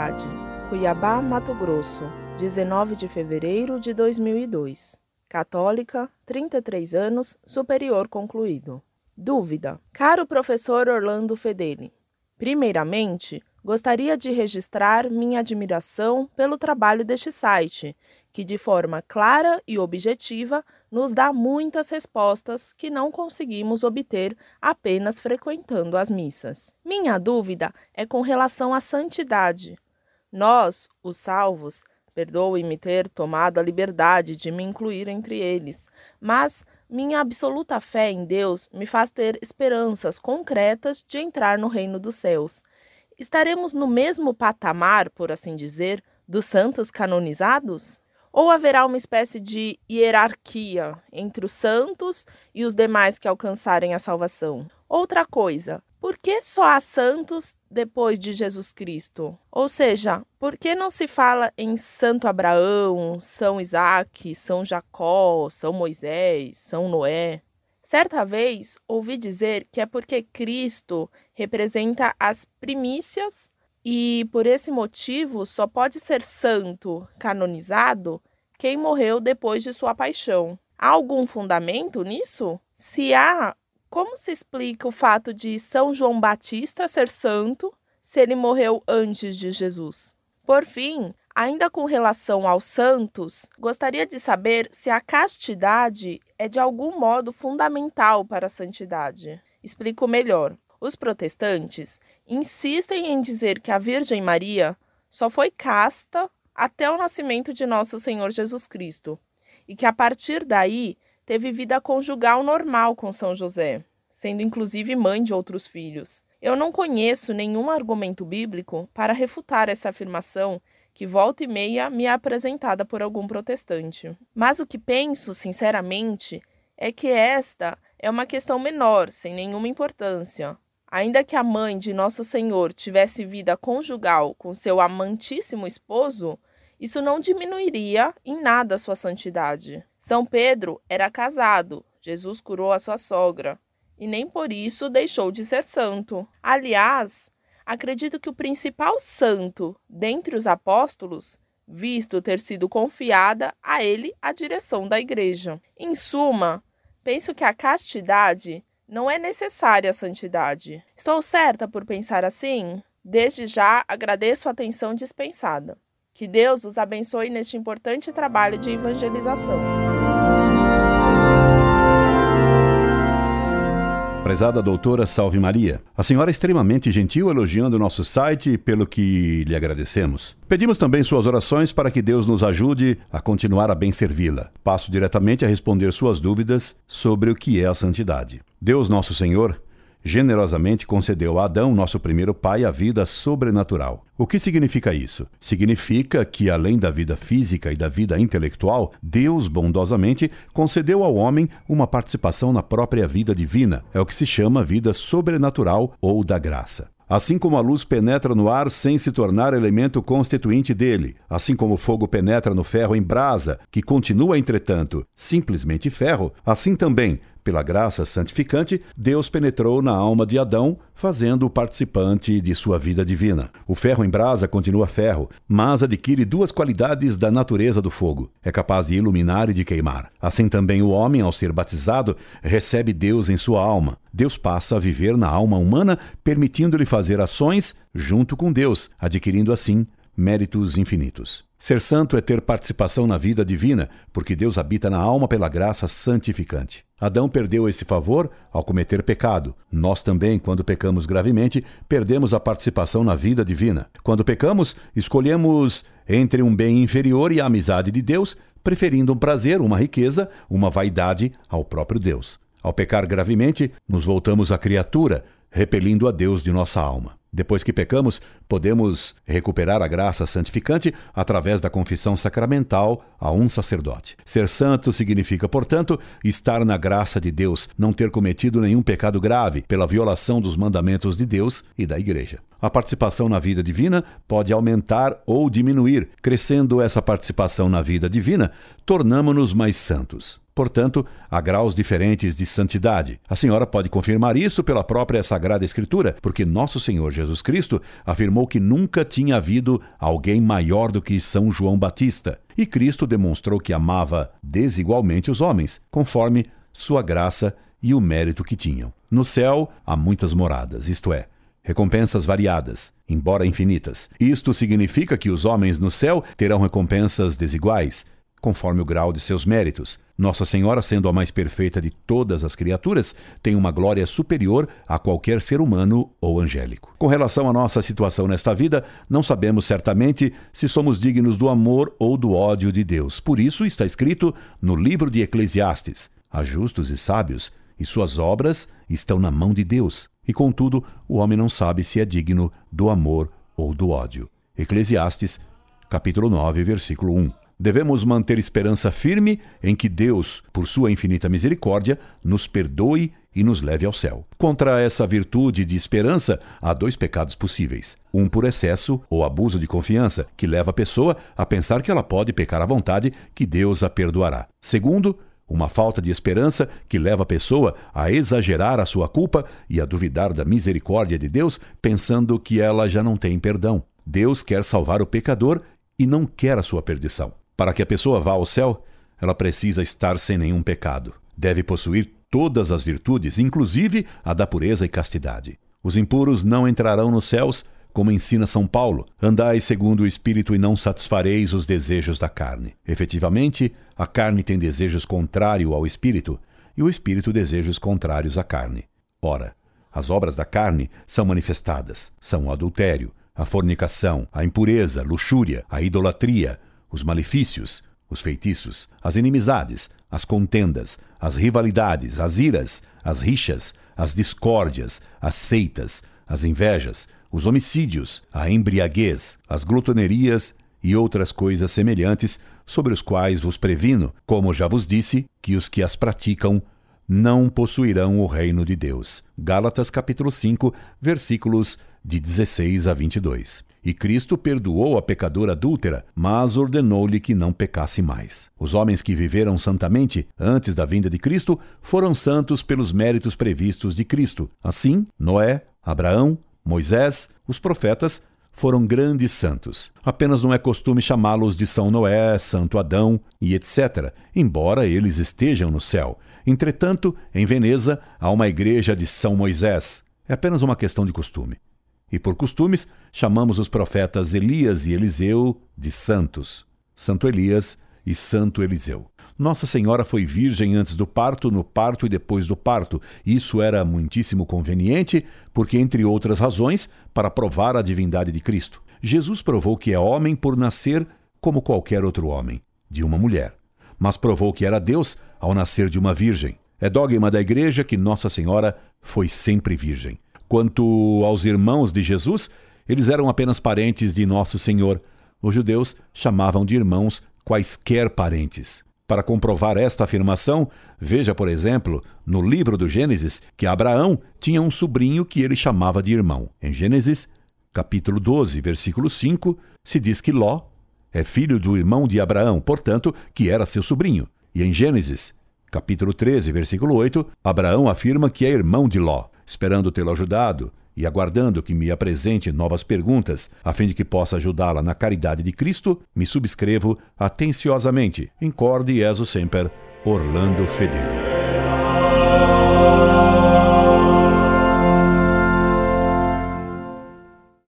Andrade, Cuiabá, Mato Grosso, 19 de fevereiro de 2002. Católica, 33 anos, superior concluído. Dúvida. Caro professor Orlando Fedeli, primeiramente, gostaria de registrar minha admiração pelo trabalho deste site, que de forma clara e objetiva nos dá muitas respostas que não conseguimos obter apenas frequentando as missas. Minha dúvida é com relação à santidade. Nós, os salvos, perdoe-me ter tomado a liberdade de me incluir entre eles, mas minha absoluta fé em Deus me faz ter esperanças concretas de entrar no reino dos céus. Estaremos no mesmo patamar, por assim dizer, dos santos canonizados? Ou haverá uma espécie de hierarquia entre os santos e os demais que alcançarem a salvação? Outra coisa, por que só há santos depois de Jesus Cristo? Ou seja, por que não se fala em Santo Abraão, São Isaac, São Jacó, São Moisés, São Noé? Certa vez ouvi dizer que é porque Cristo representa as primícias e por esse motivo só pode ser santo canonizado quem morreu depois de sua paixão. Há algum fundamento nisso? Se há, como se explica o fato de São João Batista ser santo se ele morreu antes de Jesus? Por fim, ainda com relação aos santos, gostaria de saber se a castidade é de algum modo fundamental para a santidade. Explico melhor. Os protestantes insistem em dizer que a Virgem Maria só foi casta até o nascimento de nosso Senhor Jesus Cristo e que a partir daí teve vida conjugal normal com São José, sendo inclusive mãe de outros filhos. Eu não conheço nenhum argumento bíblico para refutar essa afirmação que volta e meia me é apresentada por algum protestante. Mas o que penso, sinceramente, é que esta é uma questão menor, sem nenhuma importância, Ainda que a mãe de Nosso Senhor tivesse vida conjugal com seu amantíssimo esposo, isso não diminuiria em nada a sua santidade. São Pedro era casado, Jesus curou a sua sogra, e nem por isso deixou de ser santo. Aliás, acredito que o principal santo dentre os apóstolos, visto ter sido confiada a ele a direção da igreja. Em suma, penso que a castidade não é necessária a santidade. Estou certa por pensar assim? Desde já agradeço a atenção dispensada. Que Deus os abençoe neste importante trabalho de evangelização. Prezada doutora Salve Maria, a senhora é extremamente gentil elogiando nosso site, pelo que lhe agradecemos. Pedimos também suas orações para que Deus nos ajude a continuar a bem servi-la. Passo diretamente a responder suas dúvidas sobre o que é a santidade. Deus Nosso Senhor generosamente concedeu a Adão, nosso primeiro pai, a vida sobrenatural. O que significa isso? Significa que, além da vida física e da vida intelectual, Deus bondosamente concedeu ao homem uma participação na própria vida divina. É o que se chama vida sobrenatural ou da graça. Assim como a luz penetra no ar sem se tornar elemento constituinte dele, assim como o fogo penetra no ferro em brasa, que continua, entretanto, simplesmente ferro, assim também pela graça santificante, Deus penetrou na alma de Adão, fazendo-o participante de sua vida divina. O ferro em brasa continua ferro, mas adquire duas qualidades da natureza do fogo: é capaz de iluminar e de queimar. Assim também o homem, ao ser batizado, recebe Deus em sua alma. Deus passa a viver na alma humana, permitindo-lhe fazer ações junto com Deus, adquirindo assim méritos infinitos. Ser santo é ter participação na vida divina, porque Deus habita na alma pela graça santificante. Adão perdeu esse favor ao cometer pecado. Nós também, quando pecamos gravemente, perdemos a participação na vida divina. Quando pecamos, escolhemos entre um bem inferior e a amizade de Deus, preferindo um prazer, uma riqueza, uma vaidade ao próprio Deus. Ao pecar gravemente, nos voltamos à criatura, repelindo a Deus de nossa alma. Depois que pecamos, podemos recuperar a graça santificante através da confissão sacramental a um sacerdote. Ser santo significa, portanto, estar na graça de Deus, não ter cometido nenhum pecado grave pela violação dos mandamentos de Deus e da Igreja. A participação na vida divina pode aumentar ou diminuir. Crescendo essa participação na vida divina, tornamos-nos mais santos. Portanto, há graus diferentes de santidade. A senhora pode confirmar isso pela própria Sagrada Sagrada Escritura, porque nosso Senhor Jesus Cristo afirmou que nunca tinha havido alguém maior do que São João Batista, e Cristo demonstrou que amava desigualmente os homens, conforme sua graça e o mérito que tinham. No céu há muitas moradas, isto é, recompensas variadas, embora infinitas. Isto significa que os homens no céu terão recompensas desiguais, conforme o grau de seus méritos. Nossa Senhora, sendo a mais perfeita de todas as criaturas, tem uma glória superior a qualquer ser humano ou angélico. Com relação à nossa situação nesta vida, não sabemos certamente se somos dignos do amor ou do ódio de Deus. Por isso está escrito no livro de Eclesiastes: Há justos e sábios, e suas obras estão na mão de Deus. E contudo, o homem não sabe se é digno do amor ou do ódio. Eclesiastes, capítulo 9, versículo 1. Devemos manter esperança firme em que Deus, por sua infinita misericórdia, nos perdoe e nos leve ao céu. Contra essa virtude de esperança, há dois pecados possíveis: um por excesso ou abuso de confiança, que leva a pessoa a pensar que ela pode pecar à vontade, que Deus a perdoará. Segundo, uma falta de esperança que leva a pessoa a exagerar a sua culpa e a duvidar da misericórdia de Deus, pensando que ela já não tem perdão. Deus quer salvar o pecador e não quer a sua perdição. Para que a pessoa vá ao céu, ela precisa estar sem nenhum pecado. Deve possuir todas as virtudes, inclusive a da pureza e castidade. Os impuros não entrarão nos céus, como ensina São Paulo: andai segundo o Espírito e não satisfareis os desejos da carne. Efetivamente, a carne tem desejos contrários ao Espírito, e o Espírito desejos contrários à carne. Ora, as obras da carne são manifestadas: são o adultério, a fornicação, a impureza, luxúria, a idolatria, os malefícios, os feitiços, as inimizades, as contendas, as rivalidades, as iras, as rixas, as discórdias, as seitas, as invejas, os homicídios, a embriaguez, as glutonerias e outras coisas semelhantes, sobre os quais vos previno, como já vos disse, que os que as praticam não possuirão o reino de Deus. Gálatas capítulo 5, versículos de 16 a 22. E Cristo perdoou a pecadora adúltera, mas ordenou-lhe que não pecasse mais. Os homens que viveram santamente antes da vinda de Cristo foram santos pelos méritos previstos de Cristo. Assim, Noé, Abraão, Moisés, os profetas foram grandes santos. Apenas não é costume chamá-los de São Noé, Santo Adão e etc., embora eles estejam no céu. Entretanto, em Veneza há uma igreja de São Moisés. É apenas uma questão de costume. E por costumes, chamamos os profetas Elias e Eliseu de santos, Santo Elias e Santo Eliseu. Nossa Senhora foi virgem antes do parto, no parto e depois do parto. Isso era muitíssimo conveniente, porque, entre outras razões, para provar a divindade de Cristo. Jesus provou que é homem por nascer como qualquer outro homem, de uma mulher. Mas provou que era Deus ao nascer de uma virgem. É dogma da Igreja que Nossa Senhora foi sempre virgem. Quanto aos irmãos de Jesus, eles eram apenas parentes de Nosso Senhor. Os judeus chamavam de irmãos quaisquer parentes. Para comprovar esta afirmação, veja, por exemplo, no livro do Gênesis, que Abraão tinha um sobrinho que ele chamava de irmão. Em Gênesis, capítulo 12, versículo 5, se diz que Ló é filho do irmão de Abraão, portanto, que era seu sobrinho. E em Gênesis, capítulo 13, versículo 8, Abraão afirma que é irmão de Ló. Esperando tê-lo ajudado e aguardando que me apresente novas perguntas, a fim de que possa ajudá-la na caridade de Cristo, me subscrevo atenciosamente. Incorde Jesus Semper, Orlando Fedeli.